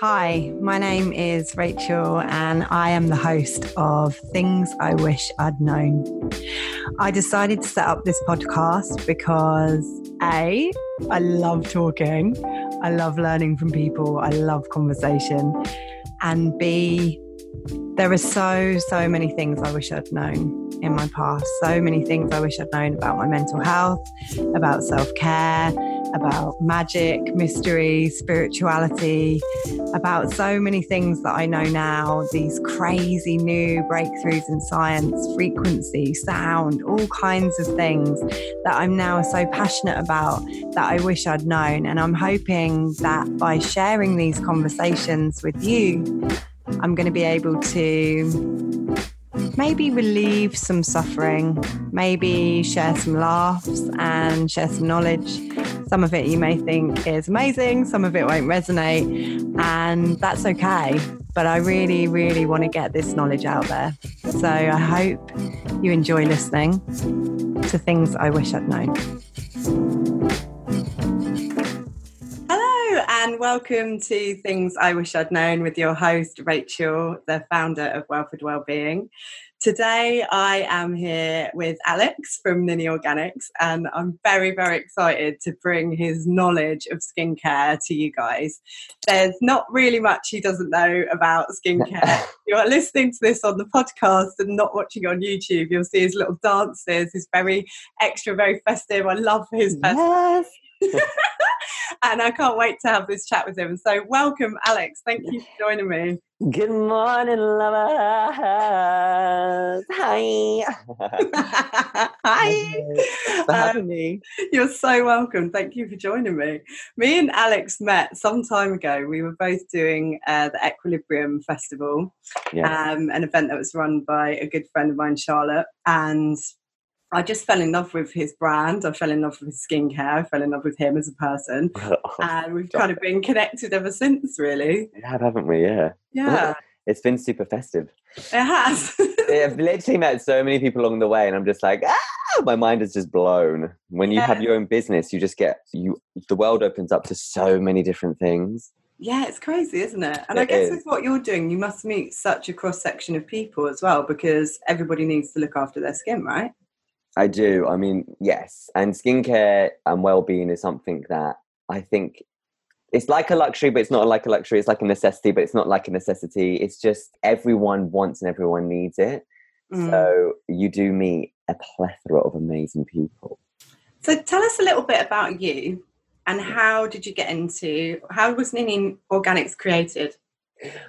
Hi, my name is Rachel, and I am the host of Things I Wish I'd Known. I decided to set up this podcast because A, I love talking, I love learning from people, I love conversation, and B, there are so, so many things I wish I'd known in my past, so many things I wish I'd known about my mental health, about self care about magic, mystery, spirituality, about so many things that I know now, these crazy new breakthroughs in science, frequency, sound, all kinds of things that I'm now so passionate about that I wish I'd known. And I'm hoping that by sharing these conversations with you, I'm going to be able to maybe relieve some suffering, maybe share some laughs and share some knowledge some of it you may think is amazing, some of it won't resonate, and that's okay. But I really, really want to get this knowledge out there. So I hope you enjoy listening to things I wish I'd known. And welcome to Things I Wish I'd Known with your host, Rachel, the founder of Welford Wellbeing. Today, I am here with Alex from Nini Organics, and I'm very, very excited to bring his knowledge of skincare to you guys. There's not really much he doesn't know about skincare. you are listening to this on the podcast and not watching on YouTube. You'll see his little dances, He's very extra, very festive. I love his yes. and I can't wait to have this chat with him. So, welcome, Alex. Thank you for joining me. Good morning, lovers. Hi. Hi. for having um, me. You're so welcome. Thank you for joining me. Me and Alex met some time ago. We were both doing uh, the Equilibrium Festival, yes. um, an event that was run by a good friend of mine, Charlotte. And I just fell in love with his brand. I fell in love with his skincare. I fell in love with him as a person. and we've kind of been connected ever since, really. Yeah, haven't we? Yeah. Yeah. It's been super festive. It has. I've literally met so many people along the way, and I'm just like, ah, my mind is just blown. When you yeah. have your own business, you just get you. The world opens up to so many different things. Yeah, it's crazy, isn't it? And it I guess is. with what you're doing, you must meet such a cross section of people as well, because everybody needs to look after their skin, right? I do. I mean, yes. And skincare and well-being is something that I think it's like a luxury, but it's not like a luxury. It's like a necessity, but it's not like a necessity. It's just everyone wants and everyone needs it. Mm. So you do meet a plethora of amazing people. So tell us a little bit about you and how did you get into how was Nini Organics created?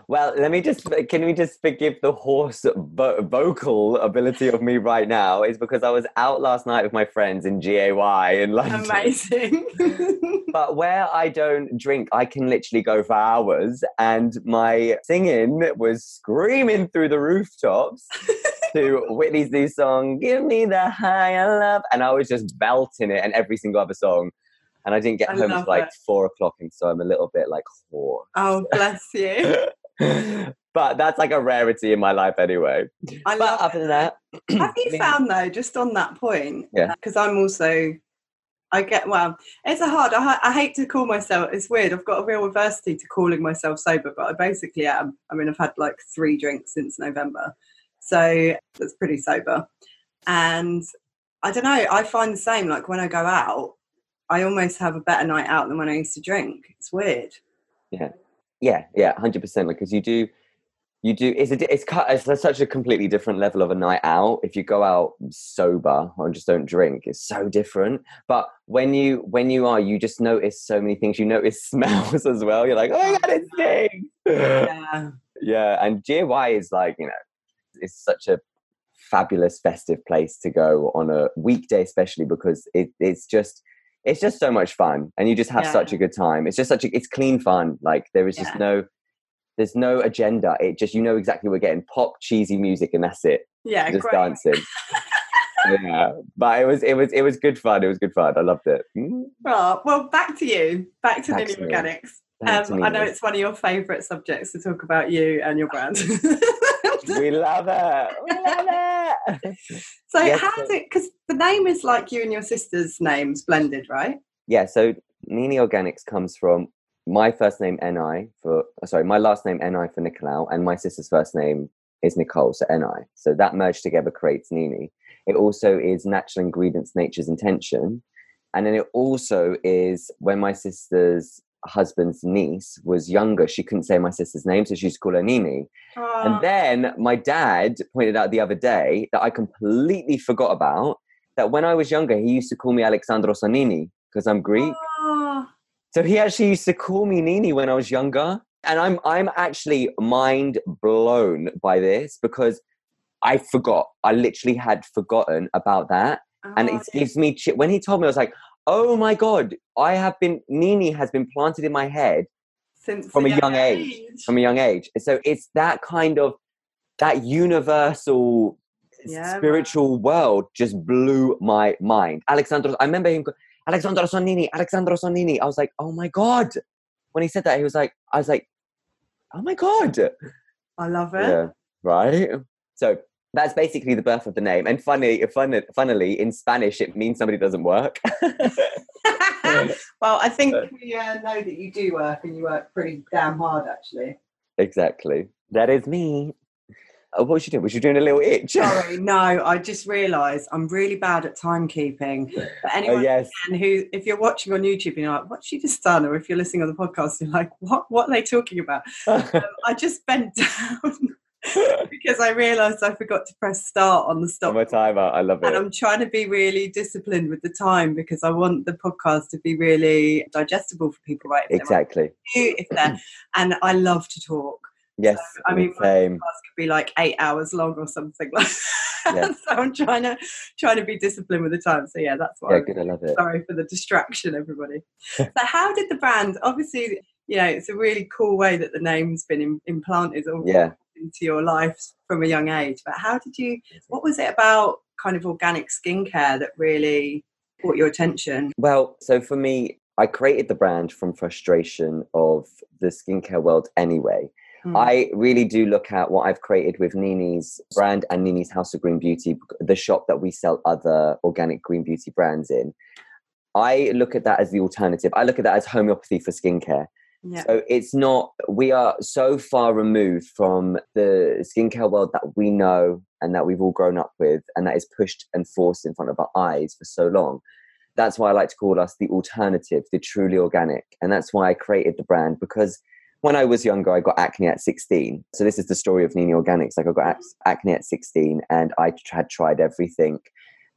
Well, let me just can we just forgive the hoarse vo- vocal ability of me right now? Is because I was out last night with my friends in G-A-Y in London. Amazing. but where I don't drink, I can literally go for hours, and my singing was screaming through the rooftops. to Whitney's new song, Give Me the Higher Love. And I was just belting it and every single other song and I didn't get I home until like four o'clock, and so I'm a little bit like hoarse. Oh, bless you. but that's like a rarity in my life anyway. I but love other than that, have you found though, just on that point? Yeah. Uh, because I'm also, I get well. It's a hard. I, I hate to call myself. It's weird. I've got a real adversity to calling myself sober, but I basically am. I mean, I've had like three drinks since November, so that's pretty sober. And I don't know. I find the same. Like when I go out, I almost have a better night out than when I used to drink. It's weird. Yeah, yeah, yeah, hundred percent. Because you do, you do. It's a, it's it's such a completely different level of a night out. If you go out sober or just don't drink, it's so different. But when you when you are, you just notice so many things. You notice smells as well. You're like, oh my god, it stinks. Yeah, yeah. And G-A-Y is like, you know, it's such a fabulous festive place to go on a weekday, especially because it, it's just it's just so much fun and you just have yeah. such a good time. It's just such a it's clean fun like there is just no there's no agenda. It just you know exactly we're getting pop cheesy music and that's it. Yeah just great. dancing. Yeah but it was it was it was good fun. It was good fun. I loved it. Mm. oh, well back to you. Back to Nini Organics. Um, I know it's one of your favourite subjects to talk about you and your brand. we love it. We love it. So yes, how did because the name is like you and your sister's names blended, right? Yeah. So Nini Organics comes from my first name Ni for oh, sorry, my last name Ni for Nicolau, and my sister's first name is Nicole, so Ni. So that merged together creates Nini. It also is natural ingredients, nature's intention. And then it also is when my sister's husband's niece was younger, she couldn't say my sister's name, so she used to call her Nini. Oh, And ah. then my dad pointed out the other day that I completely forgot about that when I was younger, he used to call me Alexandro Sonini because I'm Greek. oh, So he actually used to call me Nini when I was younger. And I'm I'm actually mind blown by this because I forgot. I literally had forgotten about that. And it ah. gives me chi- when he told me, I was like, oh my God, I have been Nini has been planted in my head since from a young age. From a young age. So it's that kind of that universal Yeah, man. spiritual world just blew my mind. Alexandro, I remember him, Alexandro Sonini, Alexandro Sonini. I was like, oh my God. When he said that, he was like, I was like, oh my God. I love it. Yeah, right? So that's basically the birth of the name. And funny, funny, funnily, in Spanish, it means somebody doesn't work. well, I think we uh, know that you do work and you work pretty damn hard, actually. exactly. That is me. Uh, what was you doing? Was you doing a little itch? Sorry, no, I just realised I'm really bad at timekeeping. But oh, anyone yes. can who, if you're watching on YouTube, you're like, what's she just done? Or if you're listening on the podcast, you're like, what, what are they talking about? Um, I just bent down because I realised I forgot to press start on the stop. I'm timer. I love it. And. I'm trying to be really disciplined with the time because I want the podcast to be really digestible for people, right? If Exactly. if they're, and I love to talk. Yes. I mean, my same. podcast could be like eight hours long or something like that. Yeah. so I'm trying to trying to be disciplined with the time. So yeah, that's why. Yeah, I'm good. I love it. Sorry for the distraction, everybody. so how did the brand? Obviously, you know, it's a really cool way that the name's been im- implanted or Yeah. Into your life from a young age. But how did you? What was it about kind of organic skincare that really caught your attention? Well, so for me, I created the brand from frustration of the skincare world anyway. Mm. I really do look at what I've created with Nini's brand and Nini's House of Green Beauty, the shop that we sell other organic green beauty brands in. I look at that as the alternative. I look at that as homeopathy for skincare. Yeah. So it's not, we are so far removed from the skincare world that we know and that we've all grown up with and that is pushed and forced in front of our eyes for so long. That's why I like to call us the alternative, the truly organic. And that's why I created the brand because when I was younger, I got acne at 16. So this is the story of Nini Organics. Like I got mm. acne at 16 and I had tried everything.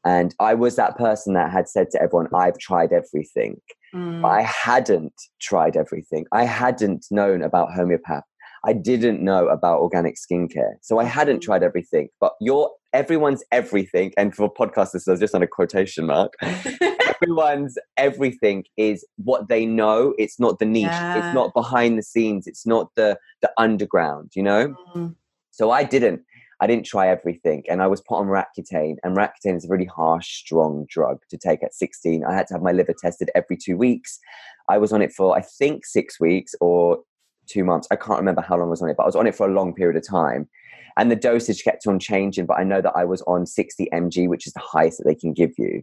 And I was that person that had said to everyone, I've tried everything. Mm. But I hadn't tried everything. I hadn't known about homeopath. I didn't know about organic skincare. So I hadn't Mm. tried everything. But your everyone's everything, and for podcasters, I was just on a quotation mark. everyone's everything is what they know. It's not the niche. Yeah. It's not behind the scenes. It's not the the underground. You know. Mm. So I didn't. I didn't try everything, and I was put on Roaccutane. And Roaccutane is a really harsh, strong drug to take at 16. I had to have my liver tested every two weeks. I was on it for I think six weeks or two months. I can't remember how long I was on it, but I was on it for a long period of time. And the dosage kept on changing, but I know that I was on 60 mg, which is the highest that they can give you,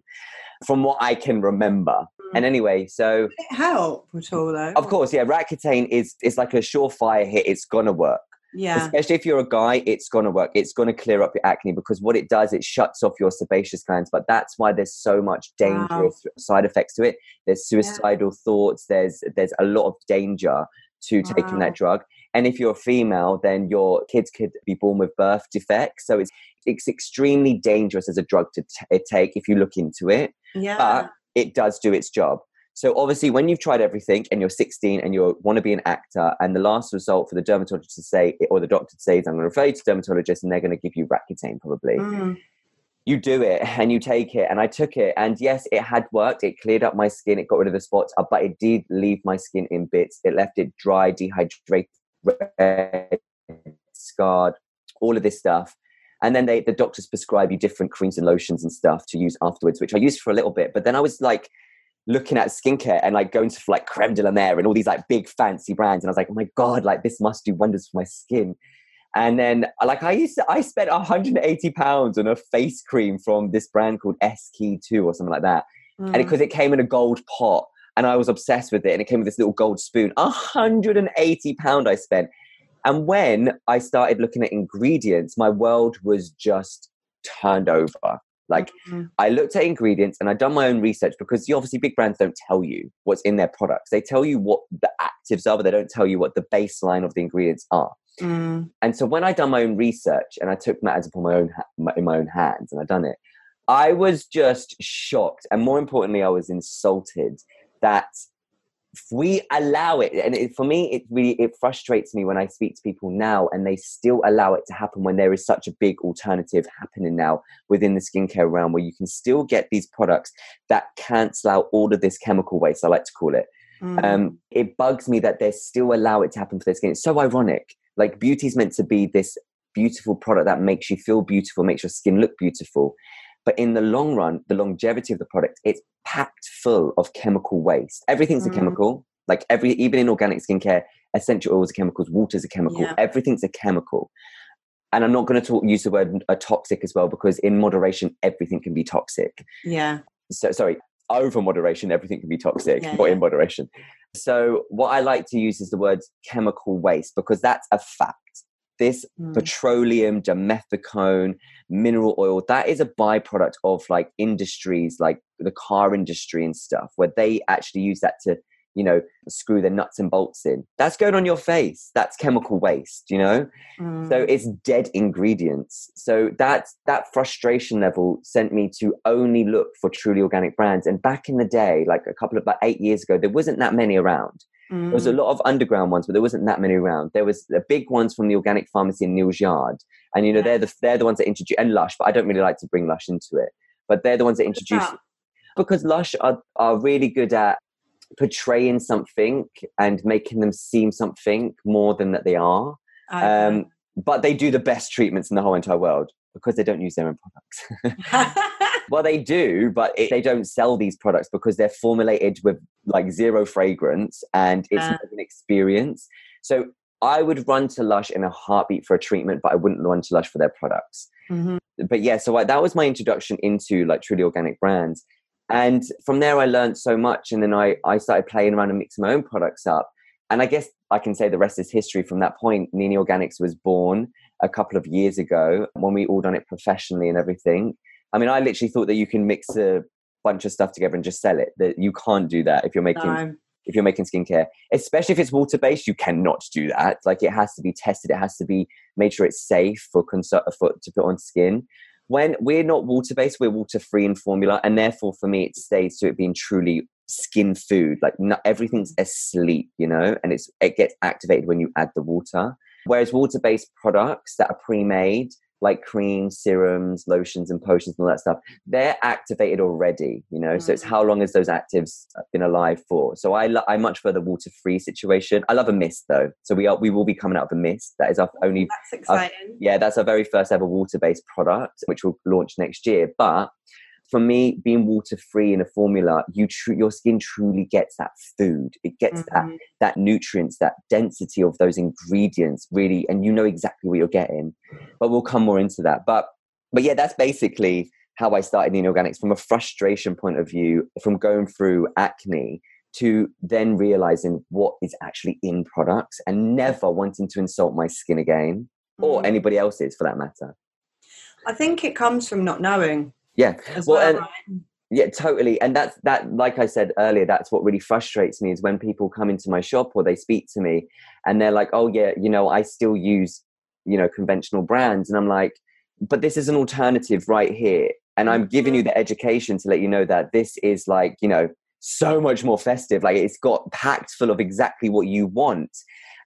from what I can remember. Hmm. And anyway, so Did it help at all though? of course, yeah, Roaccutane is is like a surefire hit. It's gonna work Yeah. especially if you're a guy it's going to work. It's going to clear up your acne because what it does it shuts off your sebaceous glands but that's why there's so much dangerous side effects to it. There's suicidal thoughts there's there's a lot of danger to taking that drug. And if you're a female then your kids could be born with birth defects. So it's it's extremely dangerous as a drug to t- eh, take if you look into it. Yeah. but it does do its job. So obviously, when you've tried everything and you're 16 and you want to be an actor, and the last result for the dermatologist to say or the doctor to say is, "I'm going to refer you to dermatologist," and they're going to give you Roaccutane probably. Mm. You do it and you take it, and I took it, and yes, it had worked. It cleared up my skin, it got rid of the spots, uh, but it did leave my skin in bits. It left it dry, dehydrated, red, scarred, all of this stuff. And then they, the doctors prescribe you different creams and lotions and stuff to use afterwards, which I used for a little bit. But then I was like looking at skincare and like going to like creme de la mer and all these like big fancy brands. And I was like, oh my God, like this must do wonders for my skin. And then like I used to, I spent 180 pounds on a face cream from this brand called SK-II or something like that. And Mm. because it came in a gold pot. and I was obsessed with it. And it came with this little gold spoon. 180 pound I spent. And when I started looking at ingredients, my world was just turned over. Like mm-hmm. I looked at ingredients and I'd done my own research because you, obviously big brands don't tell you what's in their products. They tell you what the actives are, but they don't tell you what the baseline of the ingredients are. Mm. And so when I done my own research and I took matters upon my own ha- in my own hands and I done it, I was just shocked, and more importantly, I was insulted that we allow it and it, for me it really it frustrates me when i speak to people now and they still allow it to happen when there is such a big alternative happening now within the skincare realm where you can still get these products that cancel out all of this chemical waste i like to call it. Mm. um, it bugs me that they still allow it to happen for their skin. It's so ironic. Like beauty is meant to be this beautiful product that makes you feel beautiful makes your skin look beautiful but in the long run, the longevity of the product, it's packed full of chemical waste. Everything's mm. a chemical. Like every, even in organic skincare, essential oils are chemicals, water's a chemical, yeah. everything's a chemical. And I'm not going to talk, use the word uh, toxic as well because in moderation, everything can be toxic. Yeah. So sorry, over moderation, everything can be toxic, yeah, or yeah. in moderation. So what I like to use is the word chemical waste because that's a fact this mm. petroleum, dimethicone, mineral oil, that is a byproduct of like industries like the car industry and stuff, where they actually use that to, you know, screw their nuts and bolts in. That's going on your face. That's chemical waste, you know? Mm. So it's dead ingredients. So that that frustration level sent me to only look for truly organic brands. And back in the day, like a couple of about eight years ago, there wasn't that many around. Mm. There was a mm. lot of underground ones, but there wasn't that many around. There was the big ones from the organic pharmacy in Neal's Yard, and you know they're the they're the ones that introduce and Lush, but I don't really like to bring Lush into it. But they're the ones that introduce because Lush are are really good at portraying something and making them seem something more than that they are. Um, but they do the best treatments in the whole entire world because they don't use their own products. well, they do, but it, they don't sell these products because they're formulated with like zero fragrance and it's uh. an experience. So I would run to Lush in a heartbeat for a treatment, but I wouldn't run to Lush for their products. Mm-hmm. But yeah, so I, that was my introduction into like truly organic brands. And from there, I learned so much. And then I, I started playing around and mixing my own products up. And I guess I can say the rest is history from that point. Nini Organics was born a couple of years ago when we all done it professionally and everything. I mean, I literally thought that you can mix a bunch of stuff together and just sell it. That you can't do that if you're making no. if you're making skincare, especially if it's water based. You cannot do that. Like it has to be tested. It has to be made sure it's safe for consult for to put on skin. When we're not water based, we're water free in formula, and therefore for me it stays to it being truly skin food. Like not, everything's asleep, you know, and it's it gets activated when you add the water. Whereas water based products that are pre made like creams, serums, lotions, and potions and all that stuff, they're activated already, you know. Mm. So it's mm. how long has those actives been alive for? So I lo- I much prefer the water free situation. I love a mist though, so we are we will be coming out of a mist. That is our only. That's exciting. Our, yeah, that's our very first ever water based product, which will launch next year. But for me, being water free in a formula, you tr- your skin truly gets that food. It gets mm-hmm. that that nutrients, that density of those ingredients, really, and you know exactly what you're getting. But we'll come more into that. But but yeah, that's basically how I started in organics from a frustration point of view, from going through acne to then realizing what is actually in products and never wanting to insult my skin again or mm. anybody else's for that matter. I think it comes from not knowing yeah. well, well and, right? yeah, totally. And that's that. Like I said earlier, that's what really frustrates me is when people come into my shop or they speak to me, and they're like, "Oh yeah, you know, I still use, you know, conventional brands," and I'm like, "But this is an alternative right here." And I'm giving you mm-hmm. the education to let you know that this is like, you know, so much more festive. Like it's got packed full of exactly what you want.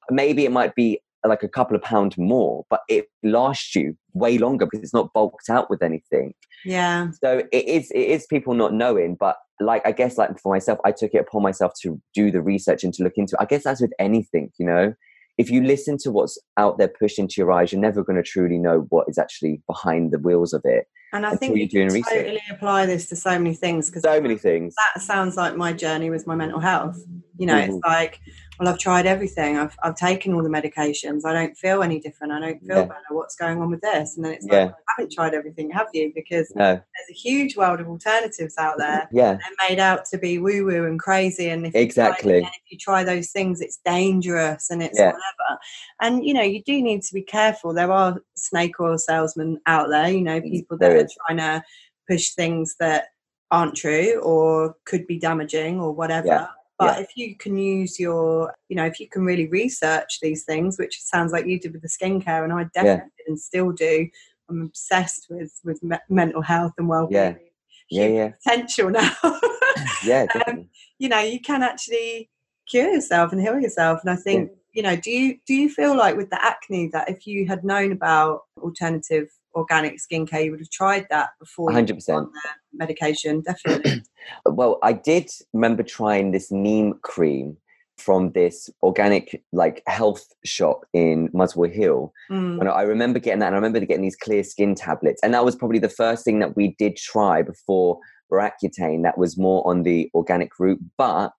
Maybe it might be like a couple of pounds more, but it lasts you way longer because it's not bulked out with anything. Yeah. So it is it is people not knowing, but like I guess like for myself, I took it upon myself to do the research and to look into. It. I guess that's with anything, you know. If you listen to what's out there pushed into your eyes, you're never going to truly know what is actually behind the wheels of it. And I think you can totally research. apply this to so many things because so many things. That sounds like my journey with my mental health You know, Mhm. it's like, well, I've tried everything. I've I've taken all the medications. I don't feel any different. I don't feel Yeah. better. What's going on with this? And then it's Yeah. like, I haven't tried everything, have you? Because No. there's a huge world of alternatives out there. Yeah. They're made out to be woo woo and crazy. And if Exactly. You try, and if you try those things, it's dangerous and it's Yeah. whatever. And you know, you do need to be careful. There are snake oil salesmen out there. You know, people that are trying to push things that aren't true or could be damaging or whatever. Yeah. But if you can use your, you know, if you can really research these things, which it sounds like you did with the skincare, and I definitely did and still do. I'm obsessed with with me- mental health and well-being. Yeah, Huge yeah. Potential now. Yeah, Um, you know, you can actually cure yourself and heal yourself. And I think, you know, do you do you feel like with the acne that if you had known about alternative organic skincare, you would have tried that before 100%. on the medication? Definitely. Well, I did remember trying this neem cream from this organic like health shop in Muswell Hill. Mm. And I remember getting that and I remember getting these clear skin tablets. And that was probably the first thing that we did try before Accutane that was more on the organic route. But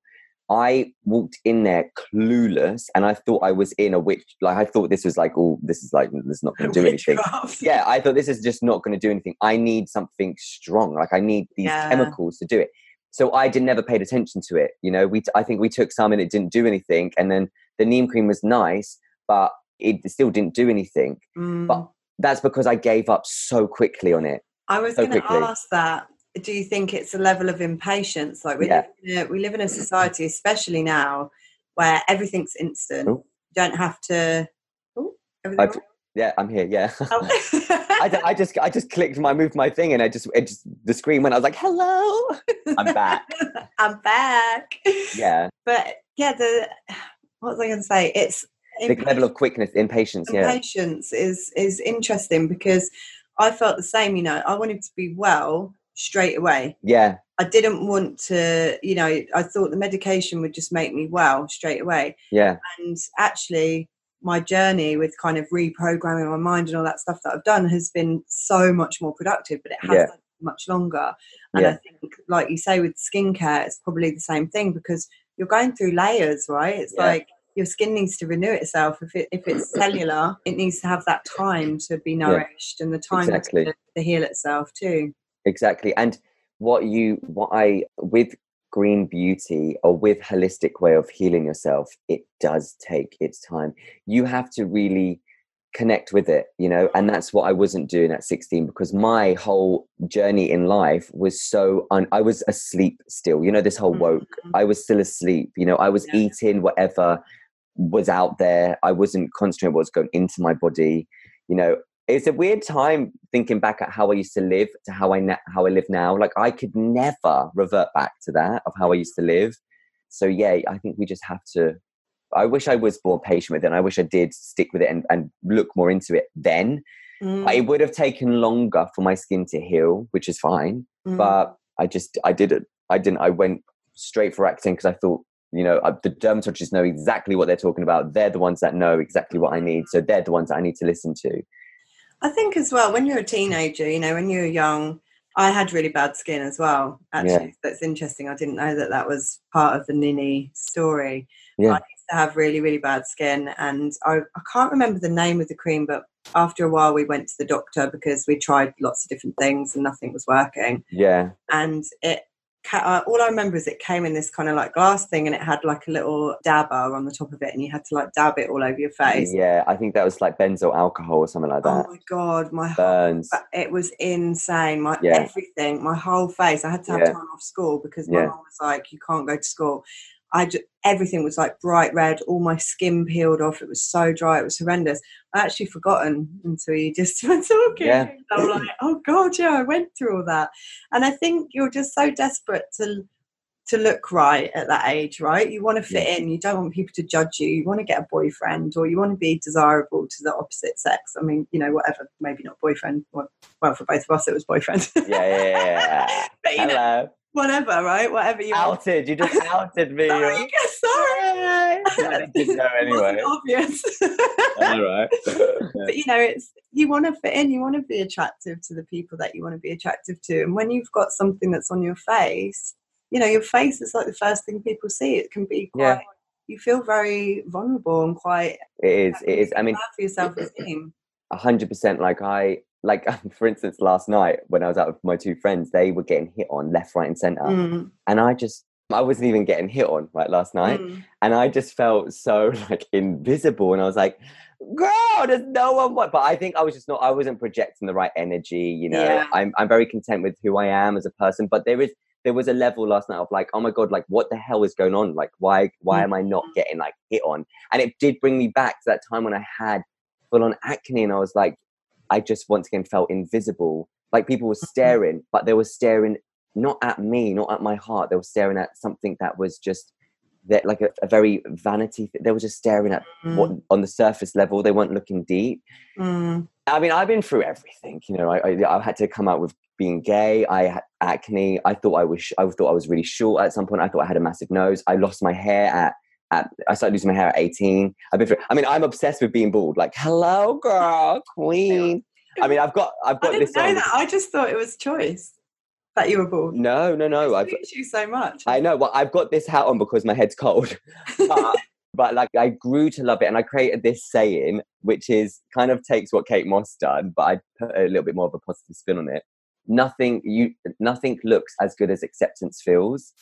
I walked in there clueless and I thought I was in a witch like I thought this was like, oh, this is like this is not gonna do anything. Yeah, I thought this is just not going to do anything. I need something strong. Like I need these Yeah. chemicals to do it. So I did never paid attention to it. You know, we I think we took some and it didn't do anything, and then the neem cream was nice, but it still didn't do anything. Mm. But that's because I gave up so quickly on it. I was so going to ask that. Do you think it's a level of impatience? Like we, Yeah. live, in a, we live in a society, especially now, where everything's instant. Oh. You don't have to. Oh, everything Yeah, I'm here. Yeah. Oh. I, I just I just clicked my moved my thing and I just it just the screen went. I was like, hello. I'm back. I'm back. Yeah, But yeah, the what was I going to say? It's the level of quickness, impatience. Yeah, impatience is is interesting because I felt the same. You know, I wanted to be well straight away. yeah, I didn't want to, you know, I thought the medication would just make me well straight away. yeah, And actually, my journey with kind of reprogramming my mind and all that stuff that I've done has been so much more productive, but it has Yeah. much longer. And Yeah. I think, like you say, with skincare, it's probably the same thing because you're going through layers, right? It's Yeah. like your skin needs to renew itself. If it if it's cellular, it needs to have that time to be nourished and the time Exactly. to, to heal itself too. Exactly. And what you what I with green beauty or with holistic way of healing yourself, it does take its time. You have to really connect with it, you know, and that's what I wasn't doing at 16 because my whole journey in life was so un- I was asleep still. You know, this whole woke. Mhm. I was still asleep. You know, I was Yeah. eating whatever was out there. I wasn't concentrating what was going into my body. You know, it's a weird time thinking back at how I used to live to how I na- how I live now. Like I could never revert back to that of how I used to live. So yeah, I think we just have to. I wish I was more patient with it. And I wish I did stick with it and, and look more into it then. Mm, It would have taken longer for my skin to heal, which is fine mm. but I just I didn't I didn't I went straight for acting because I thought you know uh, the dermatologists know exactly what they're talking about they're the ones that know exactly what I need so they're the ones that I need to listen to I think as well, when you're a teenager, you know, when you're young, I had really bad skin as well. Actually, that's interesting. I didn't know that that was part of the Nini story. Yeah. I used to have really, really bad skin, and I, I can't remember the name of the cream, but after a while, we went to the doctor because we tried lots of different things and nothing was working. yeah And it, uh, all I remember is it came in this kind of like glass thing, and it had like a little dabber on the top of it, and you had to like dab it all over your face. yeah I think that was like benzoyl alcohol or something like that. Oh my god, my burns but it was insane. My Yeah. everything, my whole face. I had to have Yeah. time off school because my Yeah. mom was like, "You can't go to school." I just, everything was like bright red. All my skin peeled off. It was so dry. It was horrendous. I actually forgotten until you just were talking. Yeah. I'm like, "Oh god, yeah, I went through all that." And I think you're just so desperate to to look right at that age, right? You want to fit in. You don't want people to judge you. You want to get a boyfriend, or you want to be desirable to the opposite sex. I mean, you know, whatever. Maybe not boyfriend. Well, for both of us, it was boyfriend. yeah yeah, yeah, but you know, hello whatever, right? Whatever you want. outed you just outed me Sorry, you- sorry. I didn't know anyway obvious. all right but you know, it's you want to fit in. You want to be attractive to the people that you want to be attractive to, and when you've got something that's on your face. you know, your face is like the first thing people see. It can be quite. Yeah. You feel very vulnerable and quite. It is. It is. I mean, for your self esteem. a hundred percent. Like I, like for instance, last night when I was out with my two friends, they were getting hit on left, right, and center, Mm, and I just, I wasn't even getting hit on right last night, mm. and I just felt so like invisible, and I was like, girl, there's no one. But I think I was just not. I wasn't projecting the right energy. You know, Yeah. I'm I'm very content with who I am as a person, but there is. There was a level last night of like, oh my god, like what the hell is going on? Like, why, why am I not Mhm. getting like hit on? And it did bring me back to that time when I had full on acne, and I was like, I just once again felt invisible. Like people were staring, but they were staring not at me, not at my heart. They were staring at something that was just that, like a, a very vanity. Th- they were just staring at what on the surface level. They weren't looking deep. Mm, I mean, I've been through everything. You know, I, I, I had to come out with being gay. I had acne. I thought I was. sh- I thought I was really short at some point. I thought I had a massive nose. I lost my hair at. At, I started losing my hair at 18. I've been through, I mean, I'm obsessed with being bald. Like, hello, girl, queen. I mean, I've got, I've I got didn't this know that. I just thought it was choice that you were bald. No, no, no. I've, you so much. I know. Well, I've got this hat on because my head's cold. but, but like I grew to love it, and I created this saying, which is kind of takes what Kate Moss done, but I put a little bit more of a positive spin on it. Nothing you, nothing looks as good as acceptance feels.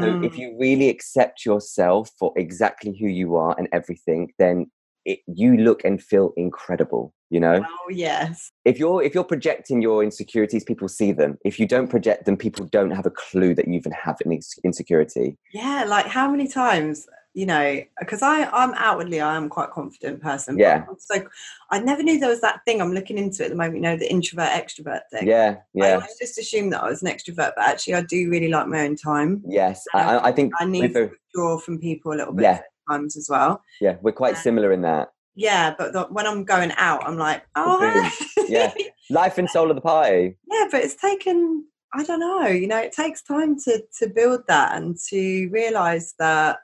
So if Mm, you really accept yourself for exactly who you are and everything, then it, you look and feel incredible. You know, oh yes. if you're if you're projecting your insecurities, people see them. If you don't project them, people don't have a clue that you even have an insecurity. Yeah, like how many times, you know, because I I'm outwardly I am quite a confident person. Yeah. So I never knew there was that thing. I'm looking into at the moment. You know, the introvert extrovert thing. Yeah, yeah, I just assumed that I was an extrovert, but actually I do really like my own time. yes. I, um, I- I think I need to withdraw from people a little bit Yeah. times as well. yeah, we're quite um, similar in that. Yeah, but the, when I'm going out, I'm like, oh, Yeah. Life and soul of the party. yeah. But it's taken. I don't know. You know, it takes time to to build that and to realize that.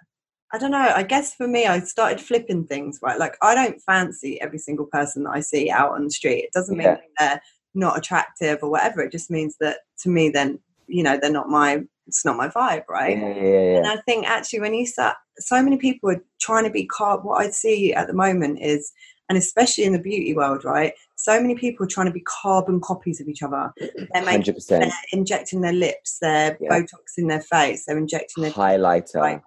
I don't know. I guess for me, I started flipping things right. Like I don't fancy every single person that I see out on the street. It doesn't mean Yeah. they're not attractive or whatever. It just means that to me, then you know, they're not my. It's not my vibe, right? Yeah, yeah, yeah. And I think actually, when you start, so many people are trying to be carb. What I see at the moment is, and especially in the beauty world, right? So many people are trying to be carbon copies of each other. They're making, they're injecting their lips, they're Yeah. Botox in their face, they're injecting their, Highlighter, Right.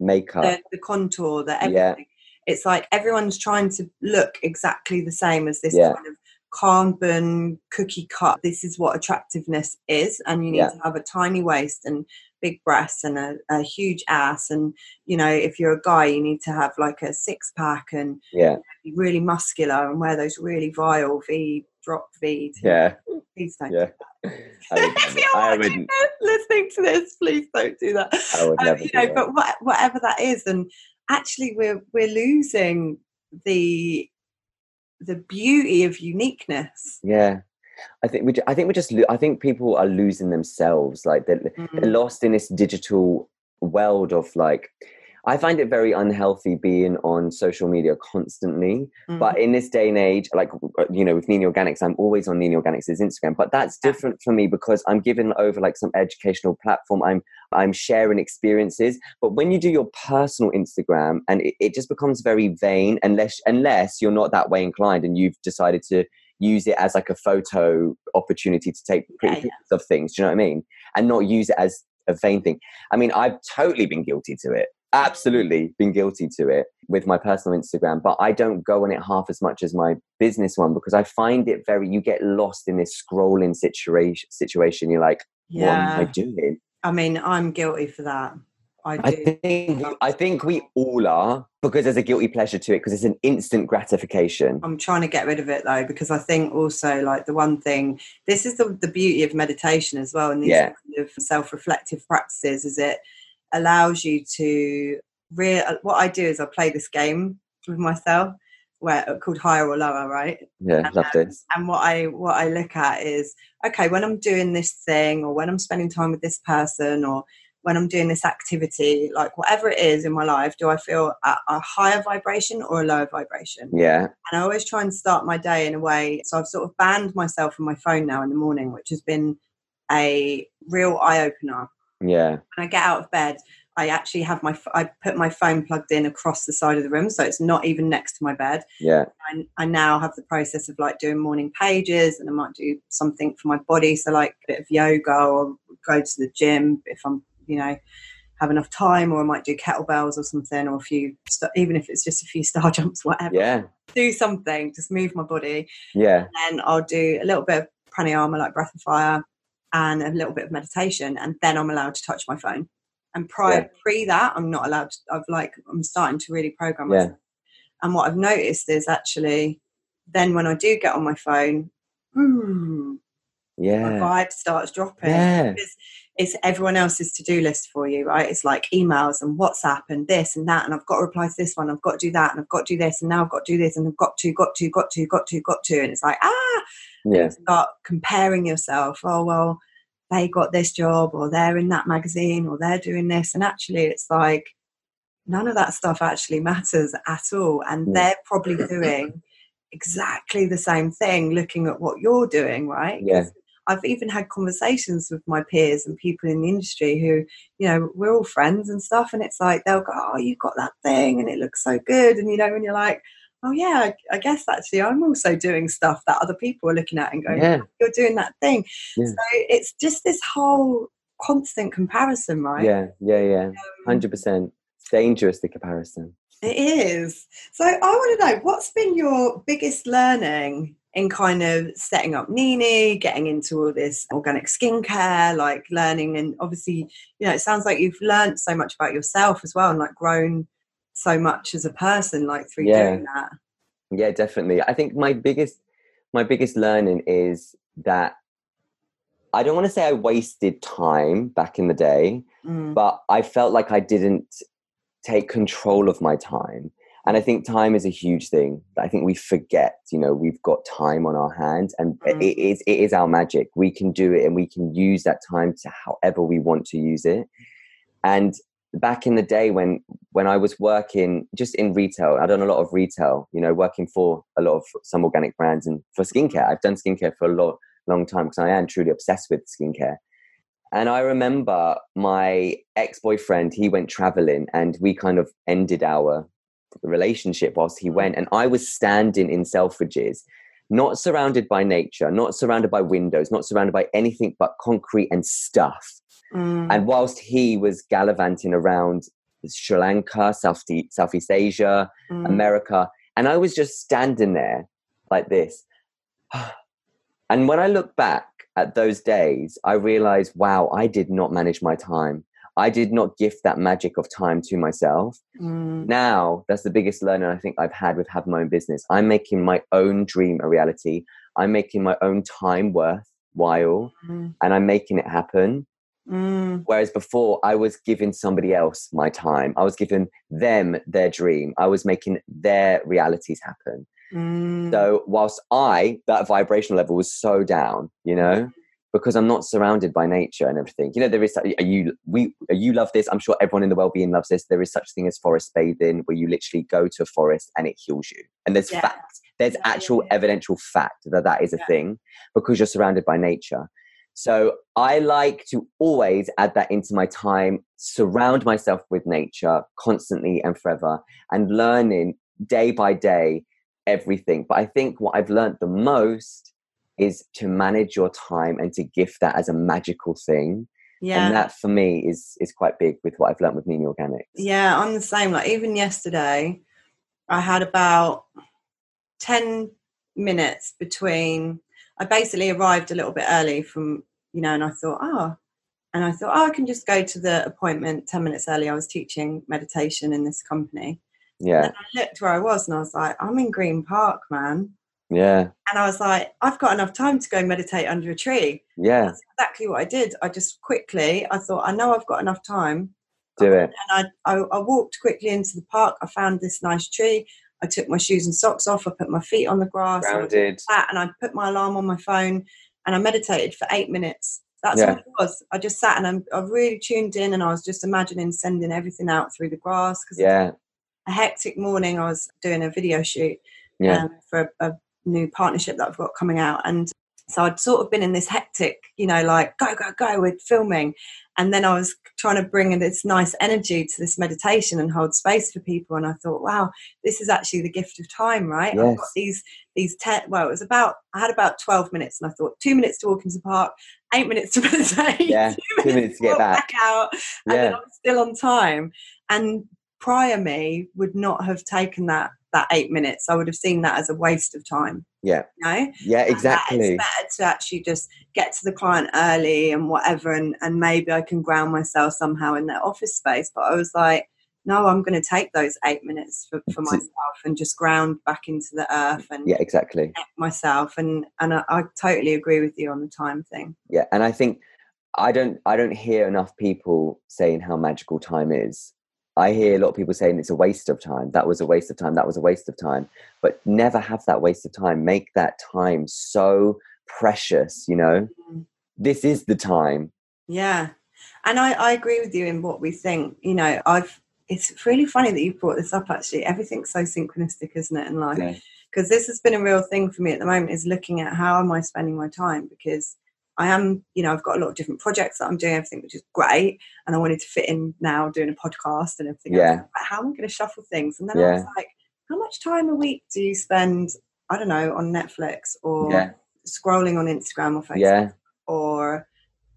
Makeup. their the contour, Yeah. everything. It's like everyone's trying to look exactly the same as this Yeah. kind of carbon cookie cut. This is what attractiveness is, and you need Yeah. to have a tiny waist and big breasts and a, a huge ass. And you know, if you're a guy, you need to have like a six pack and Yeah, be really muscular and wear those really vile V drop feed. yeah, Please don't. yeah. do I would If you're I watching this, listening to this, please don't do that. I would Um, never you do know, that. but what, whatever that is, and actually, we're we're losing the the beauty of uniqueness. Yeah, I think we. I think we're just. I think people are losing themselves. Like they're, they're Mm. lost in this digital world of like. I find it very unhealthy being on social media constantly. Mm. But in this day and age, like uh, you know, with Nini Organics, I'm always on Nini Organics' Instagram. But that's Yeah. different for me because I'm giving over like some educational platform. I'm I'm sharing experiences. But when you do your personal Instagram, and it, it just becomes very vain unless unless you're not that way inclined and you've decided to use it as like a photo opportunity to take pretty Yeah, yeah. pictures of things. Do you know what I mean? And not use it as a vain thing. I mean, I've totally been guilty to it. Absolutely been guilty to it with my personal Instagram, but I don't go on it half as much as my business one because I find it very, you get lost in this scrolling situation. situation. You're like, what am I doing? I mean, I'm guilty for that. I I think, I think we all are because there's a guilty pleasure to it because it's an instant gratification. I'm trying to get rid of it though, because I think also like the one thing, this is the, the beauty of meditation as well, and these Yeah. kind of self-reflective practices, is it allows you to real. What I do is I play this game with myself, where uh, called higher or lower, right? Yeah, love this. and what i what i look at is okay when i'm doing this thing or when i'm spending time with this person or when i'm doing this activity like whatever it is in my life do i feel at a higher vibration or a lower vibration Yeah, and i always try and start my day in a way so i've sort of banned myself from my phone now in the morning which has been a real eye-opener Yeah. When I get out of bed, I actually have my I put my phone plugged in across the side of the room, so it's not even next to my bed. Yeah. I, I now have the process of like doing morning pages, and I might do something for my body, so like a bit of yoga or go to the gym if I'm, you know, have enough time, or I might do kettlebells or something, or a few, even if it's just a few star jumps, whatever. Yeah. Do something, just move my body. Yeah. And I'll do a little bit of pranayama, like breath of fire, and a little bit of meditation, and then I'm allowed to touch my phone. And prior Yeah. pre that, I'm not allowed. To, I've like I'm starting to really program Yeah. And what I've noticed is actually, then when I do get on my phone, mm, my vibe starts dropping. Yeah. Because it's everyone else's to do list for you, right? It's like emails and WhatsApp and this and that, and I've got to reply to this one, I've got to do that, and I've got to do this, and now I've got to do this, and I've got to, got to, got to, got to, got to, and it's like ah, Yeah. start comparing yourself. Oh well, they got this job, or they're in that magazine, or they're doing this, and actually, it's like none of that stuff actually matters at all, and Mm. they're probably doing exactly the same thing, looking at what you're doing, right? Yeah. I've even had conversations with my peers and people in the industry who, you know, we're all friends and stuff, and it's like they'll go, "Oh, you've got that thing, and it looks so good," and you know, and you're like, "Oh yeah, I, I guess actually I'm also doing stuff that other people are looking at and going, Yeah. you're doing that thing." Yeah. So it's just this whole constant comparison, right? Yeah. Yeah. Yeah. Um, Hundred percent. It's dangerous the comparison. It is. So I want to know what's been your biggest learning in kind of setting up Nini, getting into all this organic skincare, like learning and obviously, you know, it sounds like you've learned so much about yourself as well and like grown so much as a person like through Yeah. doing that. Yeah, definitely. I think my biggest my biggest learning is that I don't want to say I wasted time back in the day, Mm. but I felt like I didn't take control of my time. And I think time is a huge thing. I think we forget, you know, we've got time on our hands and Mm. it is it is our magic. We can do it and we can use that time to however we want to use it. And back in the day when when I was working just in retail, I've done a lot of retail, you know, working for a lot of some organic brands and for skincare. I've done skincare for a lot long time because I am truly obsessed with skincare. And I remember my ex boyfriend, he went traveling and we kind of ended our relationship whilst he went. And I was standing in Selfridges, not surrounded by nature, not surrounded by windows, not surrounded by anything but concrete and stuff. Mm. And whilst he was gallivanting around Sri Lanka, South Southeast Asia, Mm. America, and I was just standing there like this. And when I look back at those days, I realized, wow, I did not manage my time. I did not gift that magic of time to myself. Mm. Now, that's the biggest learning I think I've had with having my own business. I'm making my own dream a reality. I'm making my own time worthwhile Mm. and I'm making it happen. Mm. Whereas before, I was giving somebody else my time. I was giving them their dream. I was making their realities happen. Mm. So, whilst I, that vibrational level was so down, you know, because I'm not surrounded by nature and everything. You know, there is, are you, we, you love this. I'm sure everyone in the well-being loves this. There is such thing as forest bathing where you literally go to a forest and it heals you. And there's Yeah. facts, there's actual evidential fact that that is a Yeah. thing because you're surrounded by nature. So I like to always add that into my time, surround myself with nature constantly and forever, and learning day by day everything. But I think what I've learned the most is to manage your time and to gift that as a magical thing. yeah. And that for me is is quite big with what I've learned with Nini Organics. Yeah, I'm the same. Like even yesterday, I had about ten minutes between. I basically arrived a little bit early from you know, and I thought, oh, and I thought, oh, I can just go to the appointment ten minutes early. I was teaching meditation in this company. Yeah, And I looked where I was, and I was like, I'm in Green Park, man. Yeah, And I was like, I've got enough time to go meditate under a tree. yeah. That's exactly what I did. I just quickly, I thought, I know I've got enough time. Do it. and I, I, I walked quickly into the park. I found this nice tree. I took my shoes and socks off. I put my feet on the grass. and I Grounded. sat and I put my alarm on my phone and I meditated for eight minutes. That's Yeah. all it was. I just sat and I'm, I really tuned in and I was just imagining sending everything out through the grass because Yeah, a hectic morning. I was doing a video shoot yeah, um, for a, a new partnership that I've got coming out. And so I'd sort of been in this hectic, you know, like go, go, go with filming. and then I was trying to bring in this nice energy to this meditation and hold space for people. And I thought, wow, this is actually the gift of time, right? Yes. I've got these these ten. Well, it was about I had about twelve minutes, and I thought two minutes to walk into the park, eight minutes to meditate, Yeah, two, two minutes to get walk back. out, and then Yeah. I'm still on time. And prior me would not have taken that that eight minutes. I would have seen that as a waste of time. Yeah. You know? Yeah, exactly. It's better to actually just get to the client early and whatever, and, and maybe I can ground myself somehow in their office space. But I was like, no, I'm going to take those eight minutes for, for myself and just ground back into the earth and Yeah, exactly. myself. And and I, I totally agree with you on the time thing. Yeah, and I think I don't I don't hear enough people saying how magical time is. I hear a lot of people saying it's a waste of time. That was a waste of time. That was a waste of time. But never have that waste of time. Make that time so precious, you know? Mm. This is the time. Yeah. And I, I agree with you in what we think. You know, I've it's really funny that you brought this up actually. Everything's so synchronistic, isn't it, in life? Yeah. because this has been a real thing for me at the moment is looking at how am I spending my time because I am, you know, I've got a lot of different projects that I'm doing, everything which is great, and I wanted to fit in now doing a podcast and everything. Yeah. Like, how am I going to shuffle things? And then I was like, how much time a week do you spend? I don't know on Netflix or Yeah. scrolling on Instagram or Facebook Yeah. or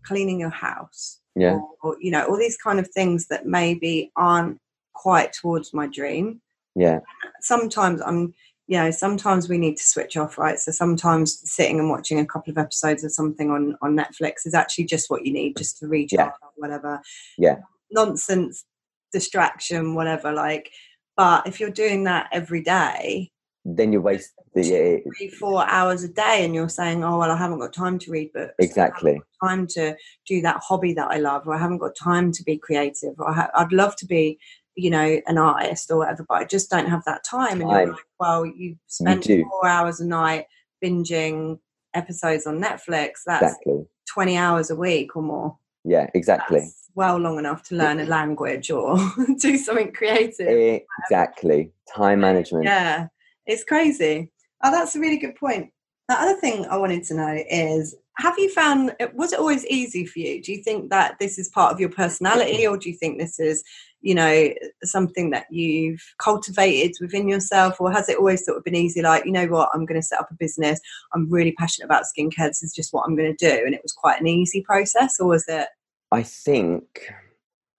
cleaning your house Yeah. or, or you know all these kind of things that maybe aren't quite towards my dream Yeah. sometimes I'm, you know, sometimes we need to switch off, right? So sometimes sitting and watching a couple of episodes of something on on Netflix is actually just what you need, just to recharge or whatever. Yeah. Nonsense, distraction, whatever. Like, but if you're doing that every day, Then you waste the yeah, three, four hours a day, and you're saying, "Oh well, I haven't got time to read books." exactly. time to do that hobby that I love, or I haven't got time to be creative, or I ha- I'd love to be, you know, an artist or whatever, but I just don't have that time. And you're like, well, you spend four hours a night binging episodes on Netflix. That's Exactly. 20 hours a week or more. Yeah, exactly. That's well long enough to learn a language or do something creative. Exactly. Time management. Yeah, it's crazy. Oh, that's a really good point. The other thing I wanted to know is have you found, was it always easy for you? Do you think that this is part of your personality or do you think this is, you know, something that you've cultivated within yourself or has it always sort of been easy? Like, you know what, I'm going to set up a business. I'm really passionate about skincare. This is just what I'm going to do. And it was quite an easy process or was it? I think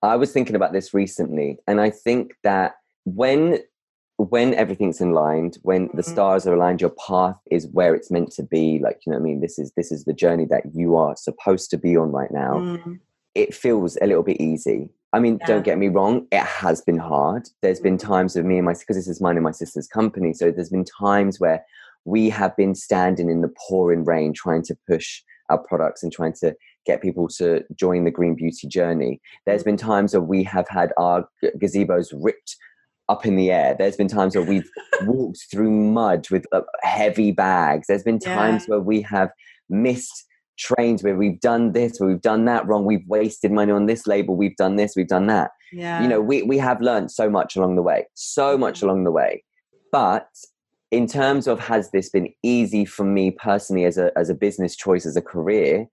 I was thinking about this recently, and I think that when when everything's in line, when the Mhm. stars are aligned, your path is where it's meant to be. Like you know, what I mean, this is this is the journey that you are supposed to be on right now. Mm, It feels a little bit easy. I mean, Yeah. don't get me wrong; it has been hard. There's been Mhm. times of me and my because this is mine and my sister's company, so there's been times where we have been standing in the pouring rain trying to push our products and trying to get people to join the green beauty journey. There's been times where we have had our gazebos ripped up in the air. There's been times where we've walked through mud with uh, heavy bags. There's been times where we have missed trains where we've done this, where we've done that wrong. We've wasted money on this label. We've done this. We've done that. yeah. You know, we we have learned so much along the way, so much Mhm. along the way. But in terms of has this been easy for me personally as a as a business choice as a career?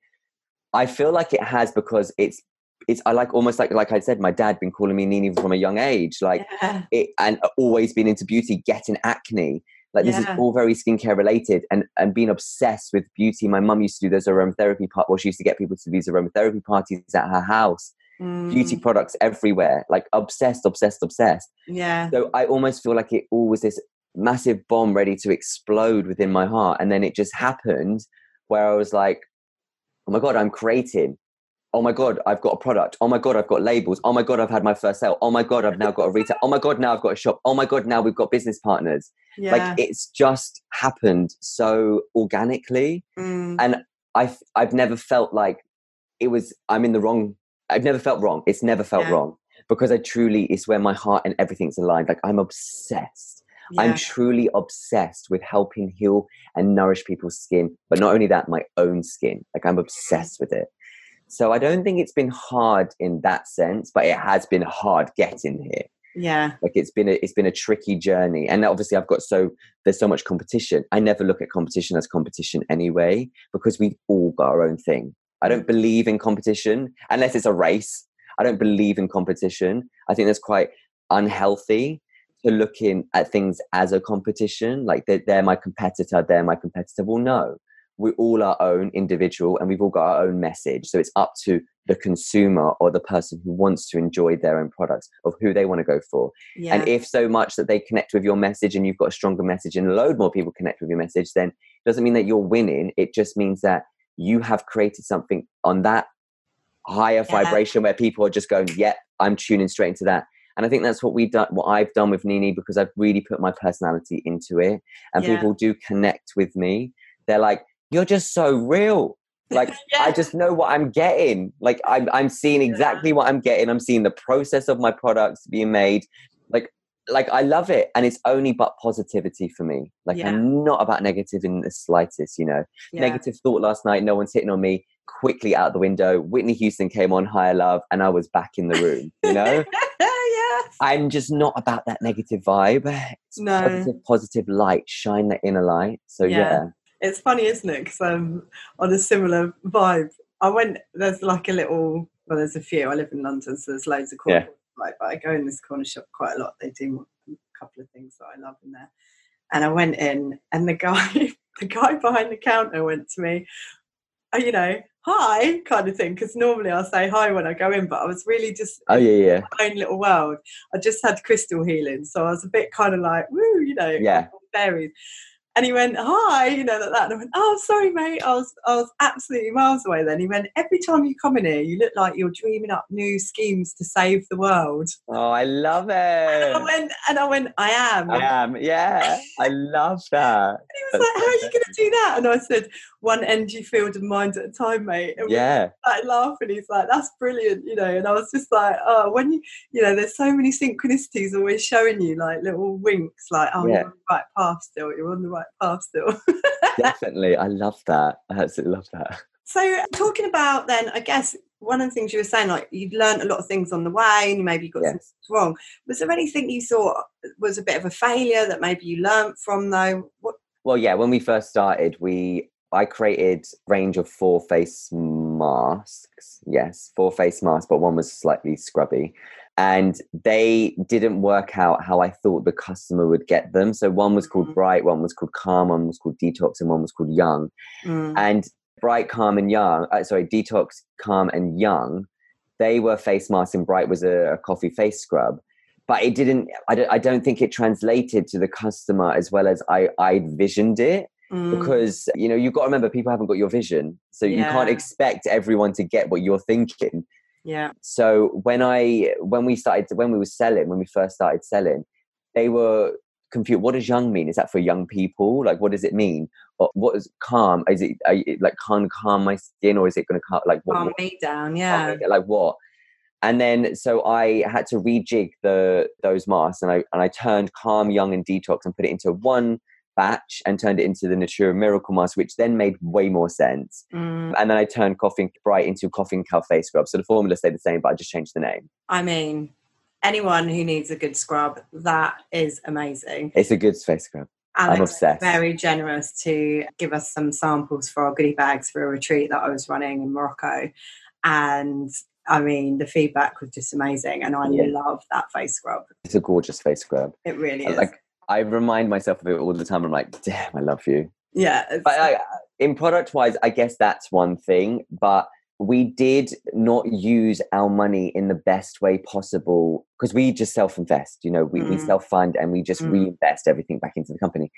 I feel like it has because it's it's I like almost like like I said, my dad been calling me Nini from a young age, like yeah. it, and always been into beauty, getting acne. Like this is all very skincare related, and and being obsessed with beauty. My mum used to do those aromatherapy part. Well, she used to get people to do these aromatherapy parties at her house. Beauty Mm, products everywhere, like obsessed, obsessed, obsessed. yeah. So I almost feel like it all was this massive bomb ready to explode within my heart, and then it just happened where I was like, "Oh my god, I'm creating." Oh my god, I've got a product. Oh my god, I've got labels. Oh my god, I've had my first sale. Oh my god, I've now got a retail. Oh my god, now I've got a shop. Oh my god, now we've got business partners. yeah. Like it's just happened so organically, Mm, and I've I've never felt like it was. I'm in the wrong. I've never felt wrong. It's never felt Yeah. wrong because I truly. It's where my heart and everything's aligned. Like I'm obsessed. I'm truly obsessed with helping heal and nourish people's skin, but not only that, my own skin. Like I'm obsessed with it. So I don't think it's been hard in that sense, but it has been hard getting here. yeah. Like it's been a it's been a tricky journey, and obviously I've got so there's so much competition. I never look at competition as competition anyway because we've all got our own thing. I don't believe in competition unless it's a race. I don't believe in competition. I think that's quite unhealthy to look in at things as a competition. Like they're, they're my competitor, they're my competitor. Well, no, we all our own individual and we've all got our own message. So it's up to the consumer or the person who wants to enjoy their own products of who they want to go for. Yeah. And if so much that they connect with your message and you've got a stronger message and a load more people connect with your message, then it doesn't mean that you're winning. It just means that you have created something on that higher Yeah. vibration where people are just going, yep, I'm tuning straight into that. And I think that's what we've done, what I've done with Nini, because I've really put my personality into it. And Yeah. people do connect with me. They're like, you're just so real. Like I just know what I'm getting. Like I'm I'm seeing exactly what I'm getting. I'm seeing the process of my products being made. Like like I love it. And it's only but positivity for me. Like Yeah. I'm not about negative in the slightest, you know. Yeah. Negative thought last night, no one's hitting on me. Quickly out the window. Whitney Houston came on Higher Love and I was back in the room. You know? I'm just not about that negative vibe. It's No. positive, positive light. Shine that inner light. So Yeah. yeah. It's funny, isn't it? Because um, on a similar vibe, I went. There's like a little. Well, there's a few. I live in London, so there's loads of corner. Yeah. Like, but I go in this corner shop quite a lot. They do a couple of things that I love in there. And I went in, and the guy, the guy behind the counter, went to me. "Oh, You know, hi, kind of thing. Because normally I'll say hi when I go in, but I was really just Oh yeah, yeah. my own little world. I just had crystal healing, so I was a bit kind of like, woo, you know, Yeah. fairies. And he went, hi, you know, like that. And I went, oh, sorry, mate. I was, I was absolutely miles away then. He went, every time you come in here, you look like you're dreaming up new schemes to save the world. Oh, I love it. And I went, and I went, I am. I am. Yeah. I love that. he was like, how are you going to do that? And I said, one energy field of mind at a time, mate. And Yeah. like laughing. He's like, "That's brilliant," you know. And I was just like, "Oh, when you, you know, there's so many synchronicities always showing you like little winks, like, oh, Yeah. you're on the right path still. You're on the right still." Definitely. I love that. I absolutely love that. so, talking about then, I guess one of the things you were saying, like, you've learned a lot of things on the way, and maybe you got some things wrong. Was there anything you thought was a bit of a failure that maybe you learnt from though? What? Well, yeah, when we first started, we I created range of four face masks. Yes, four face masks, but one was slightly scrubby. And they didn't work out how I thought the customer would get them. So one was called Mhm. Bright, one was called Calm, one was called Detox, and one was called Young. Mm, And Bright, Calm, and Young, uh, sorry, Detox, Calm, and Young, they were face masks, and Bright was a, a coffee face scrub. But it didn't, I don't, I don't think it translated to the customer as well as I, I visioned it mm, because you know you've got to remember people haven't got your vision so you can't expect everyone to get what you're thinking yeah, so when i when we started when we were selling when we first started selling they were confused what does young mean? Is that for young people? Like what does it mean? Or what is calm? Is it like can calm my skin or is it going to calm like what, calm me down. Yeah, me- like what? And then so i had to rejig the those masks and i and i turned calm young and detox and put it into one batch and turned it into the natura miracle mask which then made way more sense Mm, and then i turned coughing bright into coffee and cacao face scrub so the formula stayed the same but i just changed the name I mean, anyone who needs a good scrub, that is amazing. it's a good face scrub I'm Alex obsessed. very generous to give us some samples for our goodie bags for a retreat that I was running in Morocco. And I mean, the feedback was just amazing. And I Yeah. love that face scrub. it's a gorgeous face scrub It really is. like i remind myself of it all the time i'm like damn i love you yeah. but I, in product wise i guess that's one thing but we did not use our money in the best way possible because we just self-invest you know we, we Mm. self-fund and we just Mm. reinvest everything back into the company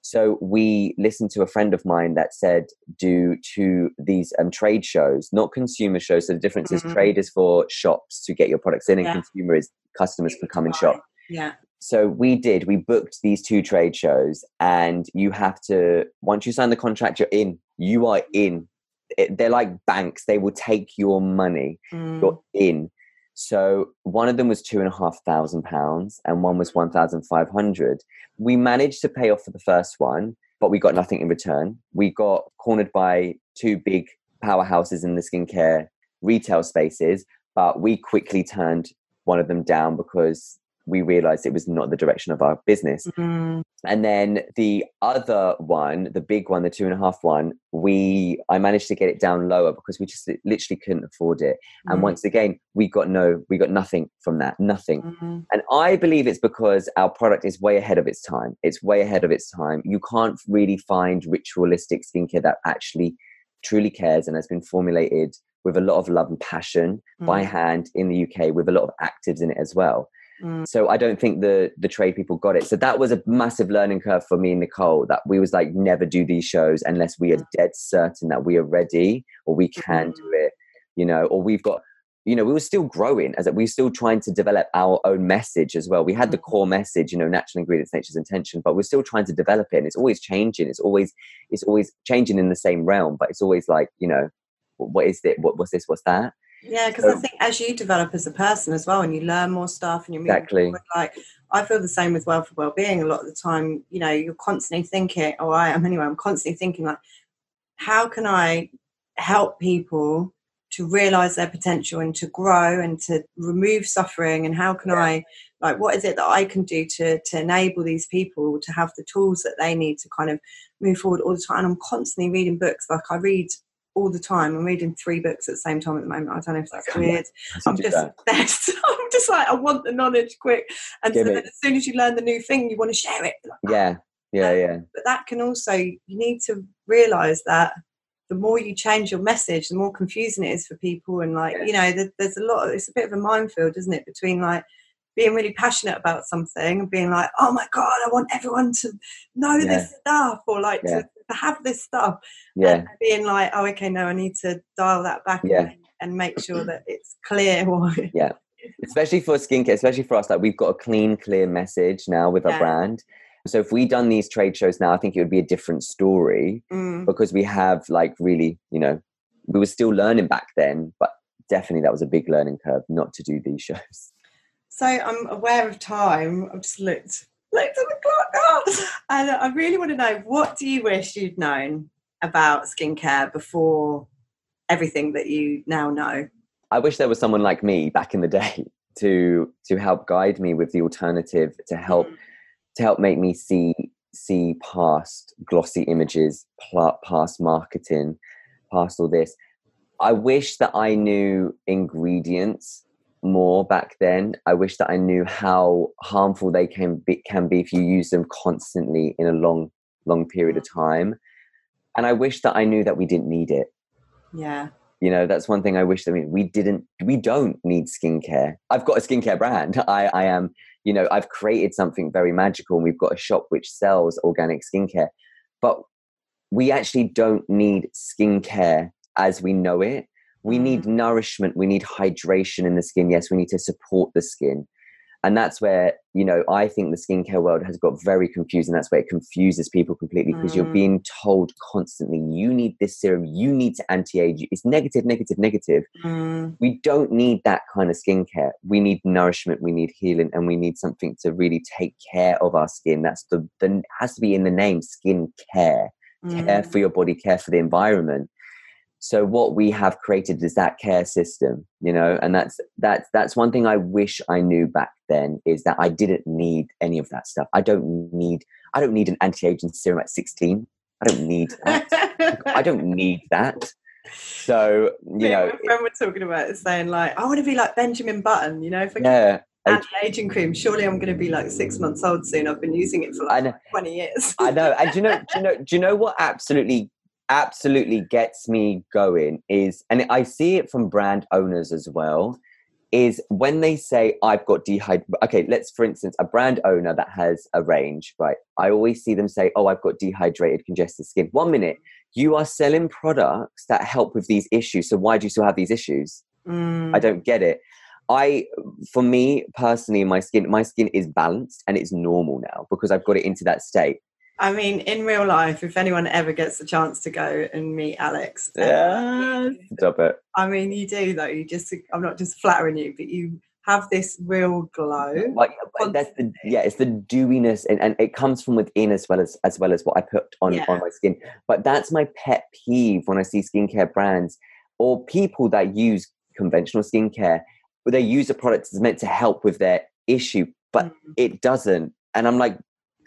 so we listened to a friend of mine that said do to these um, trade shows not consumer shows so the difference is Mhm. trade is for shops to get your products in and Yeah. consumer is customers can come and shop yeah. So we did we booked these two trade shows and you have to once you sign the contract you're in. You are in. It, they're like banks. They will take your money. Mm, you're in. So one of them was two and a half thousand pounds and one was one thousand five hundred. We managed to pay off for the first one but we got nothing in return. We got cornered by two big powerhouses in the skincare retail spaces but we quickly turned one of them down because we realized it was not the direction of our business. Mm, And then the other one, the big one, the two and a half one, we I managed to get it down lower because we just literally couldn't afford it. And mm, once again, we got no, we got nothing from that, nothing. mm, And I believe it's because our product is way ahead of its time. It's way ahead of its time. You can't really find ritualistic skincare that actually truly cares and has been formulated with a lot of love and passion by mm, hand in the UK with a lot of actives in it as well. Mm. So I don't think the the trade people got it. So that was a massive learning curve for me and Nicole that we was like never do these shows unless we are dead certain that we are ready or we can do it, you know, or we've got you know, we were still growing as we were still trying to develop our own message as well. We had the Mhm. core message, you know, natural ingredients, nature's intention, but we're still trying to develop it and it's always changing. It's always it's always changing in the same realm, but it's always like, you know, what is it? What what's this? What's that? Yeah, because I think as you develop as a person as well, and you learn more stuff, and you're moving Exactly. forward, like I feel the same with Welford Wellbeing. A lot of the time, you know, you're constantly thinking, "Oh, I am anyway." I'm constantly thinking, like, how can I help people to realize their potential and to grow and to remove suffering? And how can Yeah. I, like, what is it that I can do to to enable these people to have the tools that they need to kind of move forward all the time? And I'm constantly reading books. Like I read all the time. I'm reading three books at the same time at the moment. I don't know if that's Okay. weird. I'm just obsessed. I'm just like I want the knowledge quick, and so as soon as you learn the new thing, you want to share it. Like, ah. Yeah, yeah, yeah. But that can also you need to realize that the more you change your message, the more confusing it is for people, and like you know, there, there's a lot. Of, it's a bit of a minefield, isn't it, between like being really passionate about something and being like, oh my god, I want everyone to know Yeah. this stuff, or like Yeah. to have this stuff, Yeah, and being like, oh okay, no, I need to dial that back Yeah. and, make sure that it's clear. What, Yeah. especially for skincare, especially for us, like we've got a clean, clear message now with our brand. So if we done these trade shows now, I think it would be a different story Mm. because we have like really, you know, we were still learning back then, but definitely that was a big learning curve not to do these shows. So I'm aware of time. I've just looked looked at the clock, Ah! and I really want to know what do you wish you'd known about skincare before everything that you now know? I wish there was someone like me back in the day to to help guide me with the alternative, to help to help make me see see past glossy images, past marketing, past all this. I wish that I knew ingredients more back then. I wish that I knew how harmful they can be, can be if you use them constantly in a long long period of mm. time. And I wish that I knew that we didn't need it Yeah. you know that's one thing i wish that we, we didn't we don't need skincare i've got a skincare brand i i am you know i've created something very magical and we've got a shop which sells organic skincare but we actually don't need skincare as we know it we need nourishment. We need hydration in the skin. Yes we need to support the skin. And that's where you know i think the skincare world has got very confused and that's where it confuses people completely because you're Mm. being told constantly you need this serum. You need to anti-age. It's negative negative negative. Mm, we don't need that kind of skincare. We need nourishment. We need healing and we need something to really take care of our skin. That's the, the has to be in the name skin care care mm, for your body care for the environment so what we have created is that care system you know and that's that's that's one thing i wish i knew back then is that i didn't need any of that stuff i don't need i don't need an anti-aging serum at 16 i don't need that i don't need that so you and know my friend were talking about it, saying like, I want to be like Benjamin Button, you know, if I yeah anti-aging cream, surely I'm going to be like six months old soon. I've been using it for I like know. 20 years. I know. And do you know, do you know, do you know what absolutely, absolutely gets me going is, and I see it from brand owners as well, is when they say, I've got dehydrated. Okay, let's, for instance, a brand owner that has a range, right? I always see them say, Oh, I've got dehydrated, congested skin. One minute, you are selling products that help with these issues. So why do you still have these issues? Mm, I don't get it. I, for me personally, my skin, my skin is balanced and it's normal now because I've got it into that state. I mean, in real life, if anyone ever gets the chance to go and meet Alex, uh, Yeah. Stop it. I mean, you do though. You just, I'm not just flattering you, but you have this real glow. Like that's the yeah, it's the dewiness and, and it comes from within as well as as well as what I put on Yeah. on my skin. But that's my pet peeve when I see skincare brands or people that use conventional skincare, but they use a product that's meant to help with their issue but Mm, it doesn't. And I'm like,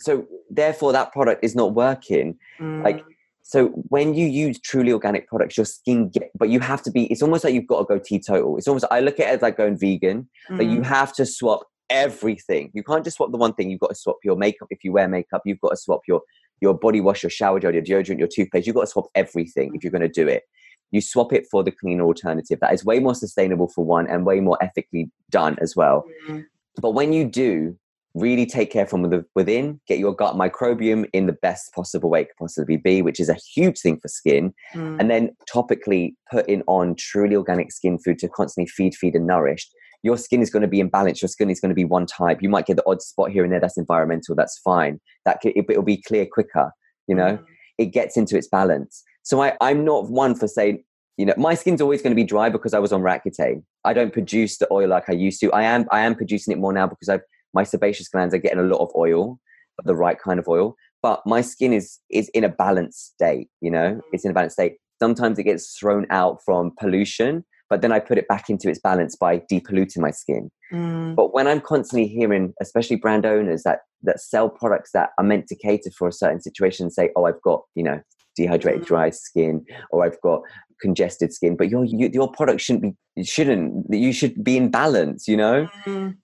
so therefore that product is not working. like, mm, So when you use truly organic products, your skin get, but you have to be, it's almost like you've got to go teetotal. It's almost, I look at it as like going vegan, but you mm, have to swap everything. You can't just swap the one thing. You've got to swap your makeup. If you wear makeup, you've got to swap your, your body wash, your shower gel, your deodorant, your toothpaste. You've got to swap everything if you're going to do it. You swap it for the cleaner alternative. That is way more sustainable for one and way more ethically done as well. mm, But when you do, really take care from within, get your gut microbiome in the best possible way it could possibly be, which is a huge thing for skin. mm, And then topically put in on truly organic skin food to constantly feed, feed, and nourish. Your skin is going to be imbalanced. Your skin is going to be one type. You might get the odd spot here and there. That's environmental. That's fine. That could, it, it'll be clear quicker. You know, mm, it gets into its balance. So I, I'm not one for saying, you know, my skin's always going to be dry because I was on Roaccutane. I don't produce the oil like I used to. I am I am producing it more now because I've my sebaceous glands are getting a lot of oil, but the right kind of oil. But my skin is is in a balanced state. You know, it's in a balanced state. Sometimes it gets thrown out from pollution, but then I put it back into its balance by depolluting my skin. mm, But when I'm constantly hearing, especially brand owners that that sell products that are meant to cater for a certain situation, say, "Oh, I've got you know dehydrated, Mm. dry skin, or I've got congested skin," but your you, your product shouldn't be shouldn't you should be in balance. You know, mm,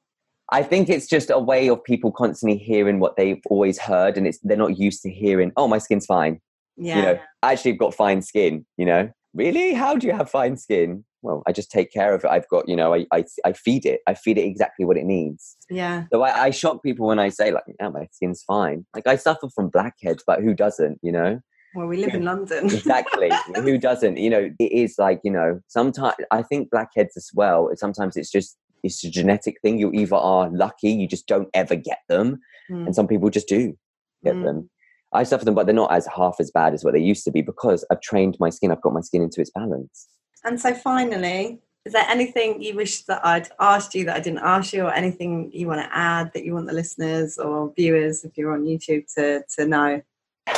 I think it's just a way of people constantly hearing what they've always heard, and it's they're not used to hearing, "Oh, my skin's fine." yeah. You know, I actually have got fine skin. You know, really? How do you have fine skin? Well, I just take care of it. I've got, you know, I, I, I feed it. I feed it exactly what it needs. yeah. So I, I shock people when I say, like, yeah, my skin's fine. Like, I suffer from blackheads, but who doesn't, you know? Well, we live in London. Exactly. who doesn't? You know, it is like, you know, sometimes I think blackheads as well, sometimes it's just, it's a genetic thing. You either are lucky, you just don't ever get them, Mm, and some people just do get mm. them. I suffer them, but they're not as half as bad as what they used to be because I've trained my skin. I've got my skin into its balance. And so, finally, is there anything you wish that I'd asked you that I didn't ask you, or anything you want to add that you want the listeners or viewers, if you're on YouTube, to to know?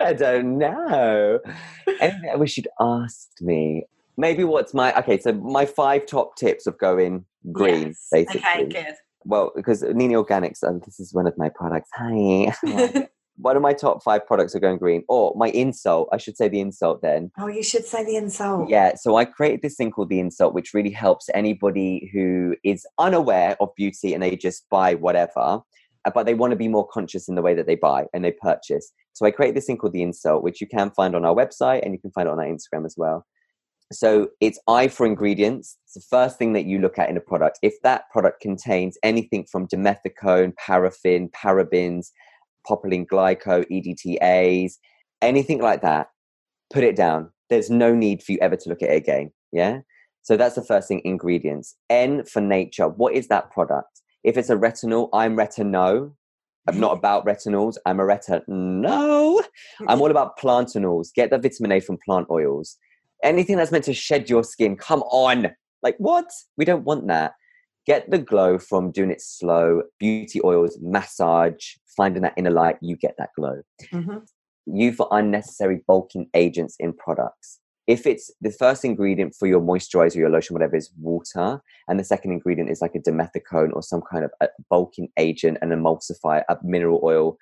I don't know. Anything I wish you'd asked me. Maybe what's my okay? So my five top tips of going green, Yes. basically. Okay, good. Well, because Nini Organics, and this is one of my products. Hi. one of my top five products are going green. Or my insult, I should say the insult then. oh, you should say the insult. Yeah, so I created this thing called the insult, which really helps anybody who is unaware of beauty and they just buy whatever, uh, but they want to be more conscious in the way that they buy and they purchase. So I created this thing called the insult, which you can find on our website and you can find it on our Instagram as well. So it's I for ingredients. It's the first thing that you look at in a product. If that product contains anything from dimethicone, paraffin, parabens, propylene glycol, EDTAs, anything like that, put it down. There's no need for you ever to look at it again. Yeah. So that's the first thing ingredients. N for nature. What is that product? If it's a retinol, I'm retino. I'm not about retinols. I'm a retino. I'm all about plantanols. Get the vitamin A from plant oils. Anything that's meant to shed your skin, come on. Like, what? We don't want that. Get the glow from doing it slow, beauty oils, massage, finding that inner light, you get that glow Mhm. you for unnecessary bulking agents in products. If it's the first ingredient for your moisturizer, your lotion, whatever is water, and the second ingredient is like a dimethicone or some kind of a bulking agent, an emulsifier, a mineral oil,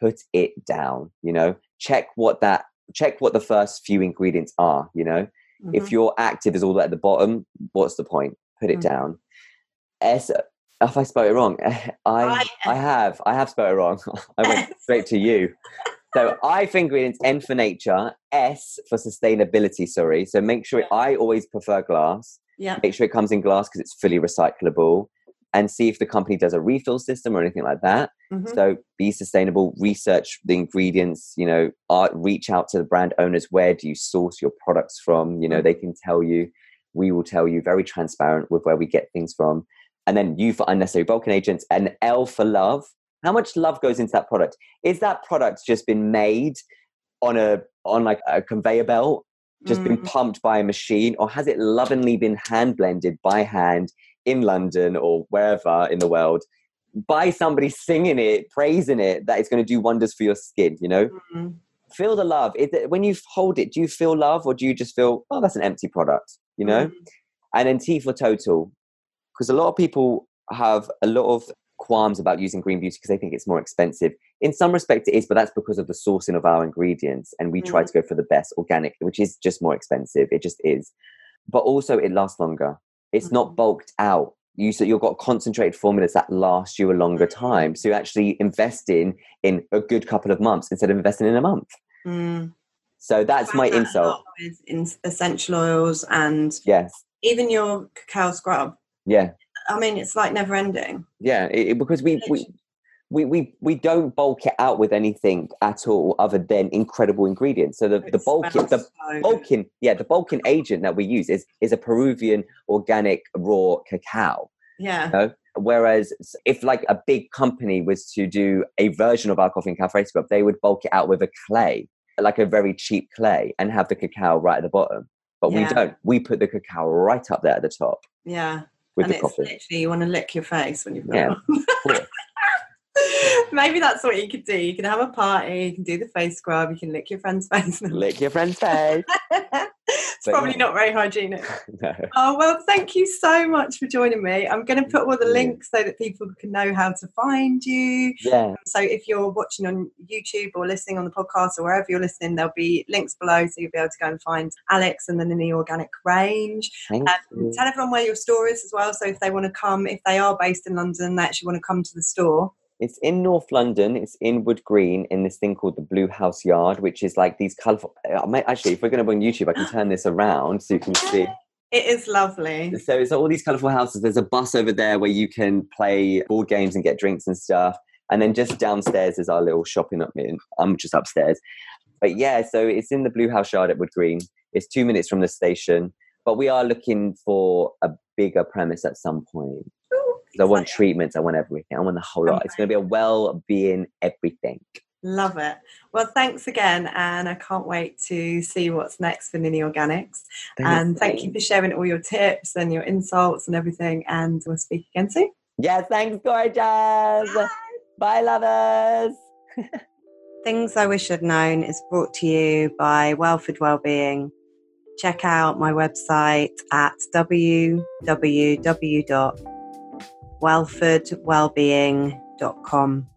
put it down. You know, check what that check what the first few ingredients are. You know, Mhm. if your active is all at the bottom, what's the point? Put it Mhm. down. S. If I spell it wrong, I I- I have I have spelled it wrong. I went straight to you. So I for ingredients, N for nature, S for sustainability. Sorry. So make sure I always prefer glass. yeah. Make sure it comes in glass because it's fully recyclable, and see if the company does a refill system or anything like that. Mhm. So be sustainable. Research the ingredients. You know, uh, reach out to the brand owners. Where do you source your products from? You know, they can tell you. We will tell you. Very transparent with where we get things from. And then U for unnecessary bulking agents, and L for love. How much love goes into that product? Is that product just been made on a on like a conveyor belt, just been Mm. pumped by a machine, or has it lovingly been hand blended by hand in London or wherever in the world by somebody singing it, praising it, that it's going to do wonders for your skin? You know, Mhm. feel the love. Is it, when you hold it, do you feel love, or do you just feel, oh, that's an empty product? You know, Mhm. and then T for total. because a lot of people have a lot of qualms about using green beauty because they think it's more expensive. In some respect, it is, but that's because of the sourcing of our ingredients. And we try Mm. to go for the best organic, which is just more expensive. It just is. But also, it lasts longer. It's not Mhm. bulked out. You so you've got concentrated formulas that last you a longer Mm. time. So you're actually investing in in a good couple of months instead of investing in a month. Mm. So that's my that insult. with in essential oils and Yes. even your cacao scrub. Yeah. I mean, it's like never ending. Yeah. It- because we, we we, we we don't bulk it out with anything at all other than incredible ingredients. So the, the bulking the bulking yeah the bulking agent that we use is is a Peruvian organic raw cacao. Yeah. know? Whereas if like a big company was to do a version of our coffee and cacao scrub, they would bulk it out with a clay, like a very cheap clay, and have the cacao right at the bottom. But we don't. We put the cacao right up there at the top Yeah. with and the it's coffee. literally you want to lick your face when you put Yeah, it on. course. Maybe that's what you could do. You can have a party, you can do the face scrub, you can lick your friend's face. Lick your friend's face. it's But probably yeah. not very hygienic. no. Oh, well, thank you so much for joining me. I'm going to put all the links so that people can know how to find you. Yeah, So if you're watching on YouTube or listening on the podcast or wherever you're listening, there'll be links below so you'll be able to go and find Alex and then in the organic range. thank Um. Tell everyone where your store is as well. So if they want to come, if they are based in London, they actually want to come to the store. It's in North London. It's in Wood Green in this thing called the Blue House Yard, which is like these colourful. I might, actually, if we're going to be on YouTube, I can turn this around so you can see. It is lovely. So it's all these colourful houses. There's a bus over there where you can play board games and get drinks and stuff. And then just downstairs is our little shopping up in. I'm just upstairs. But yeah, so it's in the Blue House Yard at Wood Green. It's two minutes from the station. But we are looking for a bigger premise at some point. I want treatments. I want everything. I want the whole lot. It's going to be a well-being everything. Love it. Well, thanks again, and I can't wait to see what's next for Nini Organics. and thank you for sharing all your tips and your insults and everything. And we'll speak again soon. Yeah, thanks, gorgeous. Bye, lovers. Things I Wish I'd Known is brought to you by Welford Wellbeing. Check out my website at www.welfordwellbeing.com.